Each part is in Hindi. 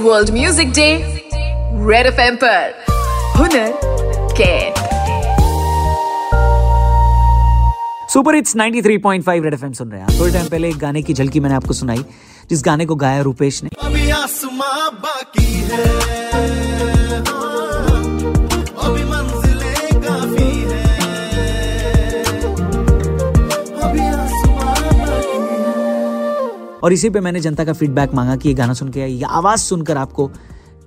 World music day Red FM पर हुनर कैद सुपर इट्स 93.5 रेड एफएम सुन रहे हैं थोड़े टाइम पहले एक गाने की झलकी मैंने आपको सुनाई जिस गाने को गाया रुपेश ने। अभी आसमां बाकी हाँ, और इसी पे मैंने जनता का फीडबैक मांगा कि ये गाना सुन के ये आवाज़ सुनकर आपको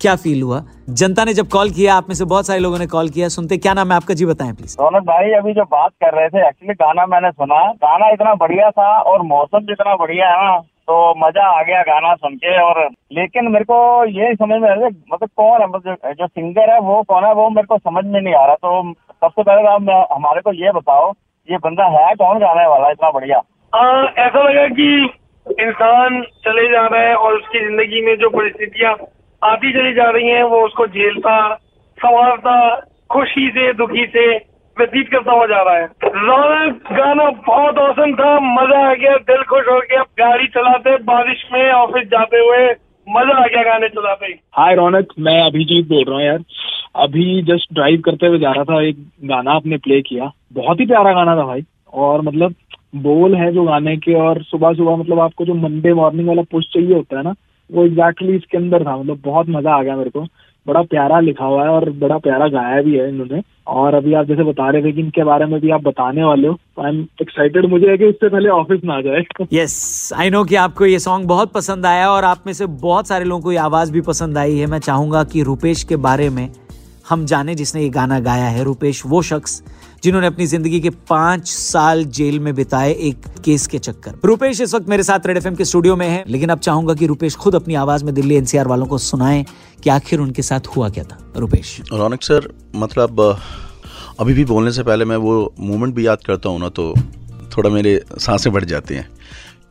क्या फील हुआ? जनता ने जब कॉल किया आप में से बहुत सारे लोगों ने कॉल किया सुनते क्या नाम है आपका? जी बताएँ प्लीज़ रौनक भाई अभी जो बात कर रहे थे एक्चुअली गाना मैंने सुना गाना इतना बढ़िया था और मौसम भी इतना बढ़िया है ना तो मज़ा आ गया गाना सुन के और लेकिन मेरे को ये समझ में आ रहा है, मतलब कौन है मतलब जो सिंगर है वो कौन है वो मेरे को समझ में नहीं आ रहा तो सबसे पहले तो आप हमारे को ये बताओ ये बंदा है कौन गाने वाला इतना बढ़िया? ऐसा लगा कि इंसान चले जा रहा है और उसकी ज़िंदगी में जो परिस्थितियाँ आती चली जा रही हैं, वो उसको झेलता, संवारता, खुशी से, दुखी से व्यतीत करता हुआ जा रहा है। रौनक गाना बहुत औसम था, मज़ा आ गया, दिल खुश हो गया। गाड़ी चलाते, बारिश में ऑफ़िस जाते हुए मज़ा आ गया गाने चलाते। हाय रौनक, मैं अभिजीत बोल रहा हूँ यार। अभी जस्ट ड्राइव करते हुए जा रहा था, एक गाना आपने प्ले किया। बहुत ही प्यारा गाना था भाई। और मतलब बोल है जो गाने के और सुबह सुबह मतलब आपको जो मंडे मॉर्निंग वाला पुश चाहिए होता है ना, वो एग्जैक्टली exactly इसके अंदर था। मतलब बहुत मज़ा आ गया मेरे को। बड़ा प्यारा लिखा हुआ है और बड़ा प्यारा गाया भी है इन्होंने। और अभी आप जैसे बता रहे थे कि इनके बारे में भी आप बताने वाले हो आई एम एक्साइटेड मुझे है कि उससे पहले ऑफ़िस में आ जाए। यस आई नो कि आपको ये सॉन्ग बहुत पसंद आया और आप में से बहुत सारे लोगों को ये आवाज़ भी पसंद आई है। मैं चाहूँगा कि रूपेश के बारे में हम जाने जिसने ये गाना गाया है, रूपेश, वो शख्स जिन्होंने अपनी ज़िंदगी के पाँच साल जेल में बिताए एक केस के चक्कर। रूपेश इस वक्त मेरे साथ रेड एफएम के स्टूडियो में है, लेकिन अब चाहूँगा कि रूपेश खुद अपनी आवाज़ में दिल्ली एनसीआर वालों को सुनाएँ कि आखिर उनके साथ हुआ क्या था। रूपेश। रौनक सर मतलब अभी भी बोलने से पहले मैं वो मोमेंट भी याद करता हूँ ना तो थोड़ा मेरे साँसें बढ़ जाती हैं।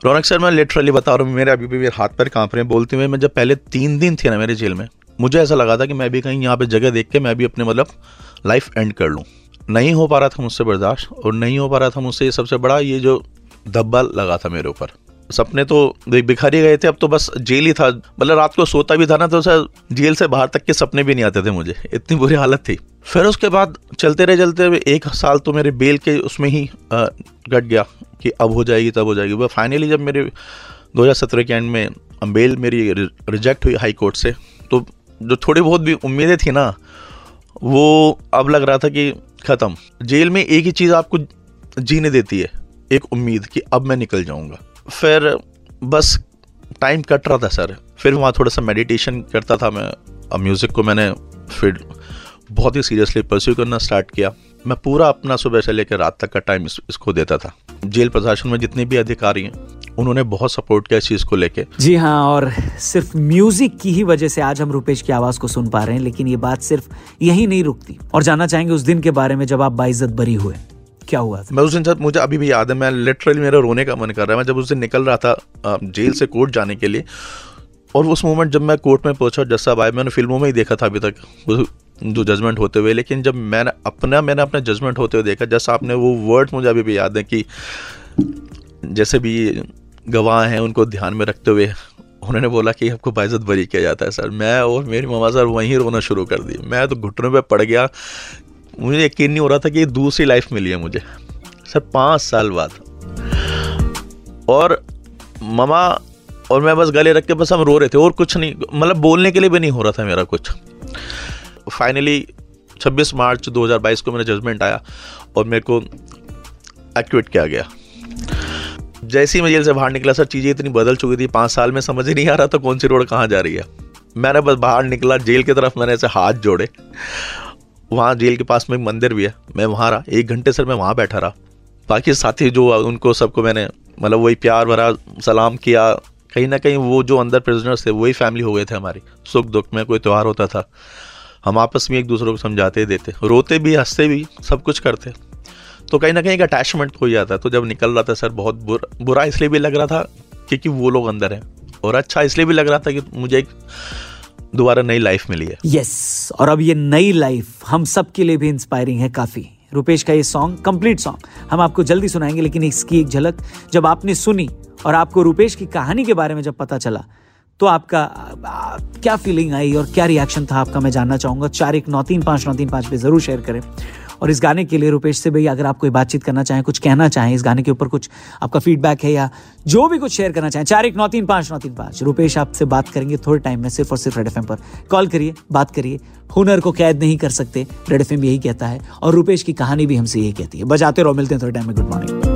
रौनक सर, मैं लिटरली बता रहा हूँ, मेरे अभी भी मेरे हाथ पैर काँप रहे हैं। बोलते हुए मैं जब पहले तीन दिन थे ना मेरे जेल में मुझे ऐसा लगा था कि मैं भी कहीं यहाँ पे जगह देख के मैं भी अपने मतलब लाइफ एंड कर लूँ। नहीं हो पा रहा था मुझसे बर्दाश्त और नहीं हो पा रहा था मुझसे सबसे बड़ा ये जो धब्बा लगा था मेरे ऊपर। सपने तो बिखर ही गए थे, अब तो बस जेल ही था। मतलब रात को सोता भी था ना तो सर जेल से बाहर तक के सपने भी नहीं आते थे मुझे। इतनी बुरी हालत थी। फिर उसके बाद चलते रहे, चलते हुए एक साल तो मेरे बेल के उसमें ही कट गया कि अब हो जाएगी, तब हो जाएगी। वह फाइनली जब मेरे 2017 के एंड में बेल मेरी रिजेक्ट हुई हाई कोर्ट से तो जो थोड़ी बहुत भी उम्मीदें थी ना वो अब लग रहा था कि ख़त्म। जेल में एक ही चीज़ आपको जीने देती है एक उम्मीद कि अब मैं निकल जाऊँगा। फिर बस टाइम कट रहा था सर। फिर वहाँ थोड़ा सा मेडिटेशन करता था मैं। अब म्यूज़िक को मैंने फिर बहुत ही सीरियसली परस्यू करना स्टार्ट किया। मैं पूरा अपना सुबह से लेकर रात तक का टाइम इस, इसको देता था। जेल प्रशासन में जितने भी अधिकारी हैं उन्होंने बहुत सपोर्ट किया इस चीज़ को लेके। जी हाँ और सिर्फ़ म्यूज़िक की ही वजह से आज हम रूपेश की आवाज़ को सुन पा रहे हैं लेकिन ये बात सिर्फ़ यही नहीं रुकती। और जानना चाहेंगे उस दिन के बारे में जब आप बाइज्जत बरी हुए। क्या हुआ? था मैं उस दिन सर मुझे अभी भी याद है मैं लिटरली मेरा रोने का मन कर रहा है। मैं जब उस दिन निकल रहा था जेल से कोर्ट जाने के लिए और उस मोमेंट जब मैं कोर्ट में पहुँचा जज साहब आए मैंने फ़िल्मों में ही देखा था अभी तक जो जजमेंट होते हुए। लेकिन जब मैंने अपना मैंने अपना जजमेंट होते हुए देखा जज साहब ने वो वर्ड मुझे अभी भी याद है कि जैसे भी गवाह हैं उनको ध्यान में रखते हुए, उन्होंने बोला कि आपको बाइज्जत बरी किया जाता है, सर। मैं और मेरी ममा सर वहीं रोना शुरू कर दी मैं तो घुटनों पे पड़ गया। मुझे यकीन नहीं हो रहा था कि दूसरी लाइफ मिली है मुझे। सर, पाँच साल बाद। और ममा और मैं बस गले रख के बस हम रो रहे थे, और कुछ नहीं। मतलब बोलने के लिए भी नहीं हो रहा था मेरा कुछ। फाइनली 26 मार्च 2022 को मेरा जजमेंट आया और मेरे को एक्विट किया गया। जैसे ही मैं जेल से बाहर निकला, सर, चीज़ें इतनी बदल चुकी थी, पाँच साल में समझ ही नहीं आ रहा था कौन सी रोड कहाँ जा रही है। मैंने बस बाहर निकला, जेल की तरफ़ मैंने ऐसे हाथ जोड़े। वहाँ जेल के पास में एक मंदिर भी है, मैं वहाँ रहा। एक घंटे सर मैं वहाँ बैठा रहा। बाकी साथी जो उनको सबको मैंने मतलब वही प्यार भरा, सलाम किया। कहीं ना कहीं वो जो अंदर प्रिजनर्स थे, वही फैमिली हो गए थे हमारी। सुख दुख में कोई त्यौहार होता था। हम आपस में एक दूसरे को समझाते देते। रोते भी, हँसते भी, सब कुछ करते। तो कहीं ना कहीं एक अटैचमेंट हो जाता है। तो जब निकल रहा था सर, बहुत बुरा बुरा इसलिए भी लग रहा था क्योंकि वो लोग अंदर हैं। और अच्छा इसलिए भी लग रहा था कि मुझे एक दोबारा नई लाइफ मिली है। यस और अब ये नई लाइफ हम सब के लिए भी इंस्पायरिंग है काफ़ी। रुपेश का ये सॉन्ग कंप्लीट सॉन्ग हम आपको जल्दी सुनाएँगे, लेकिन इसकी एक झलक जब आपने सुनी और आपको रुपेश की कहानी के बारे में जब पता चला तो आपका क्या फीलिंग आई और क्या रिएक्शन था आपका? मैं जानना चाहूँगा। चार एक नौ तीन पाँच नौ तीन पाँच पे ज़रूर शेयर करें। और इस गाने के लिए रुपेश से भाई अगर आप कोई बातचीत करना चाहें, कुछ कहना चाहें, इस गाने के ऊपर कुछ आपका फीडबैक है या जो भी कुछ शेयर करना चाहें, चार एक नौ तीन पाँच नौ तीन पाँच। रुपेश आपसे बात करेंगे थोड़े टाइम में सिर्फ़ और सिर्फ़ रेड एफ़ पर। कॉल करिए, बात करिए। हुनर को कैद नहीं कर सकते रेड एफएम यही कहता है। और रुपेश की कहानी भी हमसे यही कहती है। बजाते रहो, मिलते हैं थोड़े टाइम में। Good morning